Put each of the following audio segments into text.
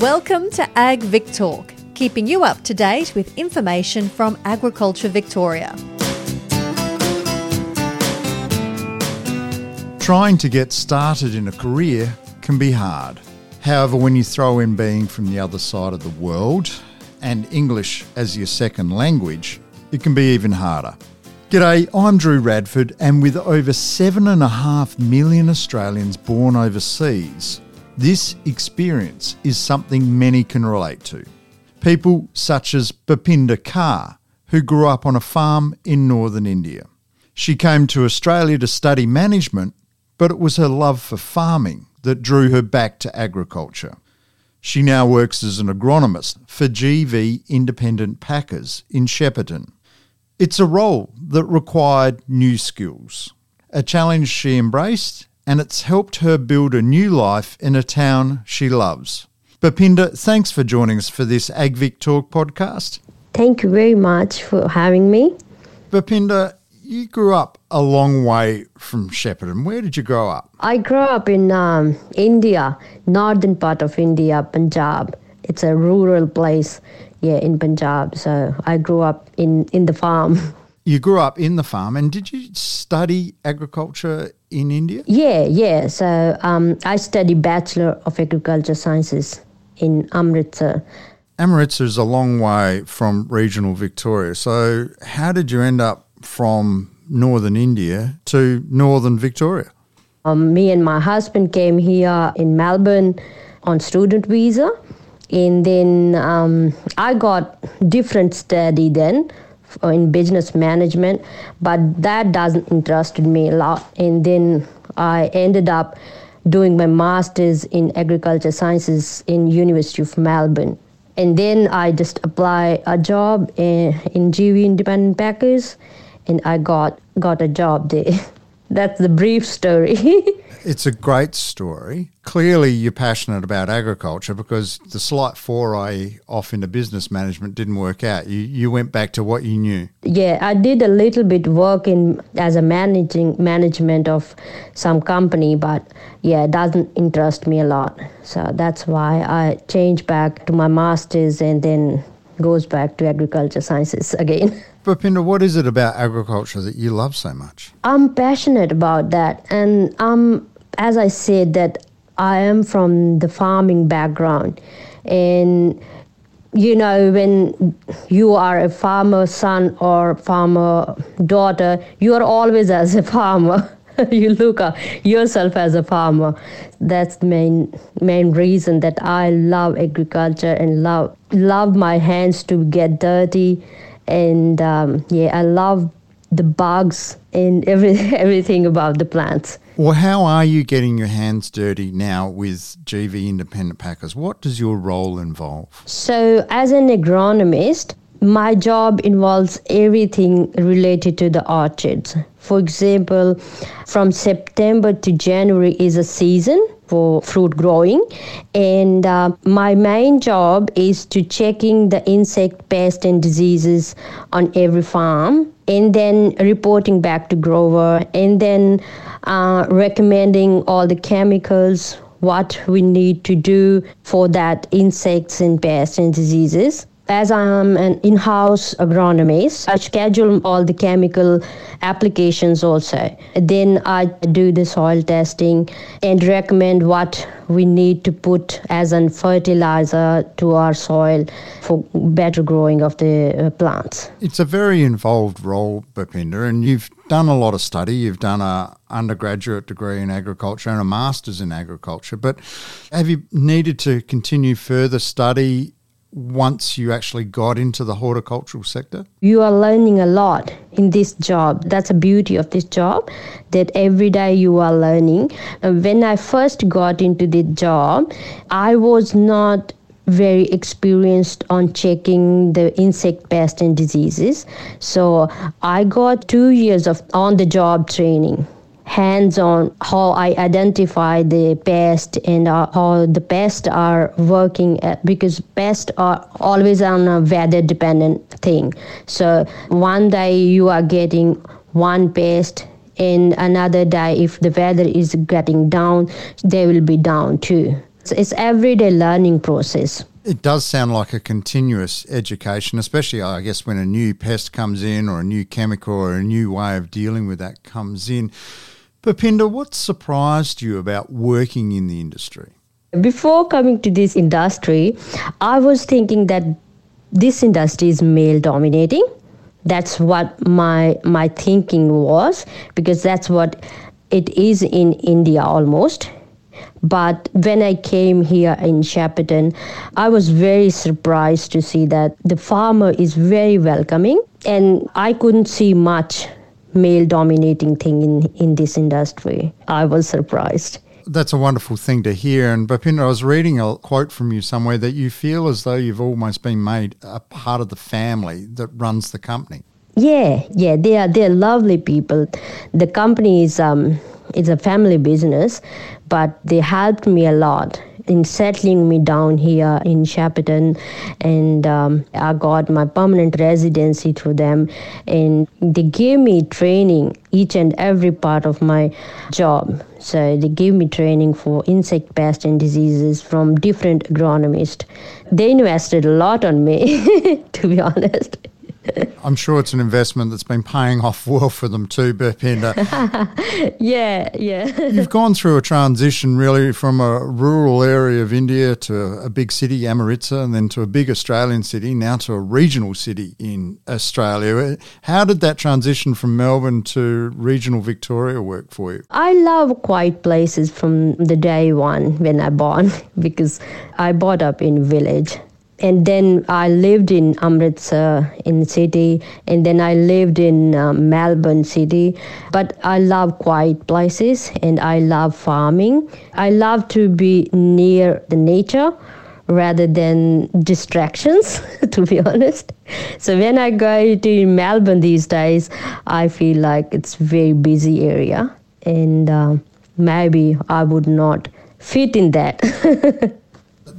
Welcome to Ag Vic Talk, keeping you up to date with information from Agriculture Victoria. Trying to get started in a career can be hard. However, when you throw in being from the other side of the world and English as your second language, it can be even harder. G'day, I'm Drew Radford, and with over 7.5 million Australians born overseas, this experience is something many can relate to. People such as Bhupinder Kaur, who grew up on a farm in northern India. She came to Australia to study management, but it was her love for farming that drew her back to agriculture. She now works as an agronomist for GV Independent Packers in Shepparton. It's a role that required new skills, a challenge she embraced, and it's helped her build a new life in a town she loves. Bhupinder, thanks for joining us for this AgVic Talk podcast. Thank you very much for having me. Bhupinder, you grew up a long way from Shepparton. Where did you grow up? I grew up in um, India, northern part of India, Punjab. It's a rural place yeah, in Punjab. So I grew up in, in the farm. You grew up in the farm, and did you study agriculture in India? Yeah, yeah. So um, I studied Bachelor of Agriculture Sciences in Amritsar. Amritsar is a long way from regional Victoria. So, how did you end up from northern India to northern Victoria? Um, me and my husband came here in Melbourne on student visa and then um, I got different study then Uh, in business management, but that doesn't interest me a lot. And then I ended up doing my master's in agriculture sciences in University of Melbourne. And then I just applied a job eh, in, in GV Independent Packers, and I got got a job there. That's the brief story. it's a great story. Clearly, you're passionate about agriculture because the slight foray off into business management didn't work out. You you went back to what you knew. Yeah, I did a little bit work in as a managing management of some company, but yeah, it doesn't interest me a lot. So that's why I changed back to my masters and then goes back to agriculture sciences again. Bhupinder, what is it about agriculture that you love so much? I'm passionate about that, and um, as I said, that I am from the farming background, and you know when you are a farmer son or farmer daughter, you are always as a farmer. you look at yourself as a farmer. That's the main main reason that I love agriculture and love love my hands to get dirty and um, yeah, I love the bugs and every, everything about the plants. Well, how are you getting your hands dirty now with GV Independent Packers? What does your role involve? So, as an agronomist, my job involves everything related to the orchards. For example, from September to January is a season for fruit growing. And uh, my main job is to checking the insect pest and diseases on every farm and then reporting back to grower and then uh, recommending all the chemicals what we need to do for that insects and pests and diseases as I am an in house agronomist, I schedule all the chemical applications also. Then I do the soil testing and recommend what we need to put as a fertilizer to our soil for better growing of the uh, plants. It's a very involved role, Bhupinder, and you've done a lot of study. You've done a undergraduate degree in agriculture and a master's in agriculture, but have you needed to continue further study once you actually got into the horticultural sector? You are learning a lot in this job. That's the beauty of this job, that every day you are learning. Uh, when I first got into the job, I was not very experienced on checking the insect pests and diseases. So I got two years of on the job training hands on how I identify the pest and uh, how the pests are working at, because pests are always on a weather dependent thing. So one day you are getting one pest and another day if the weather is getting down they will be down too It's, it's everyday learning process. It does sound like a continuous education, especially, I guess, when a new pest comes in or a new chemical or a new way of dealing with that comes in. Bhupinder, what surprised you about working in the industry? Before coming to this industry, I was thinking that this industry is male dominating. That's what my my thinking was because that's what it is in India almost. But when I came here in Shepparton, I was very surprised to see that the farmer is very welcoming, and I couldn't see much male dominating thing in, in this industry. I was surprised. That's a wonderful thing to hear. And Bhupinder, I was reading a quote from you somewhere that you feel as though you've almost been made a part of the family that runs the company. Yeah, yeah, they are they're lovely people. The company is um it's a family business, but they helped me a lot in settling me down here in Shepparton, and um, I got my permanent residency through them, and they gave me training each and every part of my job. So they gave me training for insect pests and diseases from different agronomists. They invested a lot on me, to be honest. I'm sure it's an investment that's been paying off well for them too, Bhupinder. yeah, yeah. You've gone through a transition really from a rural area of India to a big city, Amritsar, and then to a big Australian city, now to a regional city in Australia. How did that transition from Melbourne to regional Victoria work for you? I love quiet places from the day one when I born because I brought up in village and then I lived in Amritsar in the city, and then I lived in um, Melbourne city. But I love quiet places, and I love farming. I love to be near the nature rather than distractions, to be honest. So when I go to Melbourne these days, I feel like it's very busy area, and uh, maybe I would not fit in that.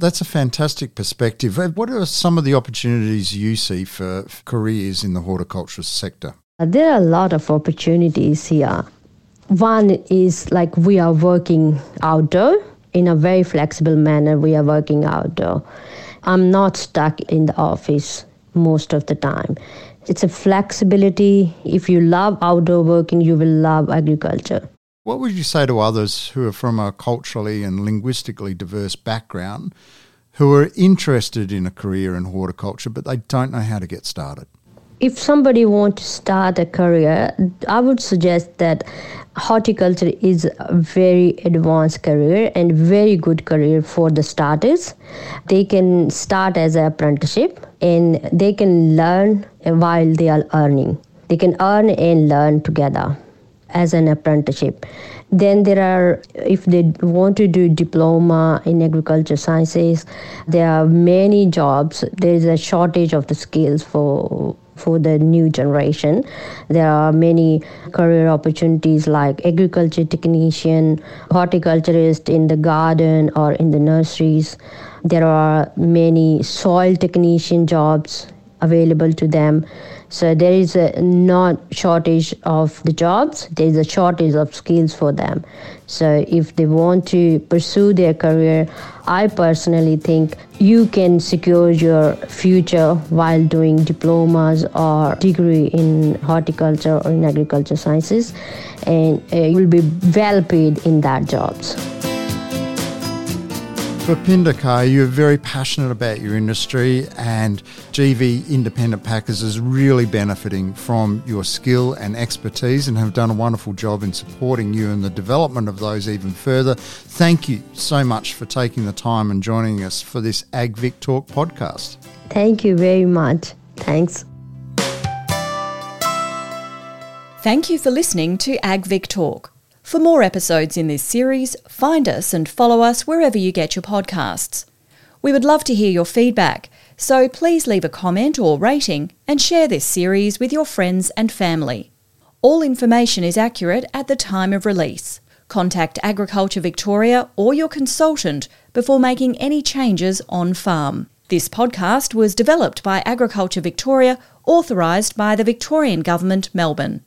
That's a fantastic perspective. Uh, what are some of the opportunities you see for careers in the horticulture sector? Uh, there are a lot of opportunities here. One is like we are working outdoor in a very flexible manner. We are working outdoor. I'm not stuck in the office most of the time. It's a flexibility. If you love outdoor working, you will love agriculture. What would you say to others who are from a culturally and linguistically diverse background who are interested in a career in horticulture but they don't know how to get started? If somebody wants to start a career, I would suggest that horticulture is a very advanced career and very good career for the starters. They can start as an apprenticeship and they can learn while they are earning. They can earn and learn together as an apprenticeship. Then there are, if they want to do diploma in agriculture sciences, there are many jobs. There is a shortage of the skills for for the new generation. There are many career opportunities like agriculture technician, horticulturist in the garden or in the nurseries. There are many soil technician jobs available to them. So there is a not shortage of the jobs, there is a shortage of skills for them. So if they want to pursue their career, I personally think you can secure your future while doing diplomas or degree in horticulture or in agriculture sciences and uh, you'll be well paid in that jobs. Bhupinder Kai, you're very passionate about your industry, and GV Independent Packers is really benefiting from your skill and expertise and have done a wonderful job in supporting you in the development of those even further. Thank you so much for taking the time and joining us for this AgVic Talk podcast. Thank you very much. Thanks. Thank you for listening to AgVic Talk. For more episodes in this series, find us and follow us wherever you get your podcasts. We would love to hear your feedback, so please leave a comment or rating and share this series with your friends and family. All information is accurate at the time of release. Contact Agriculture Victoria or your consultant before making any changes on farm. This podcast was developed by Agriculture Victoria, authorised by the Victorian Government, Melbourne.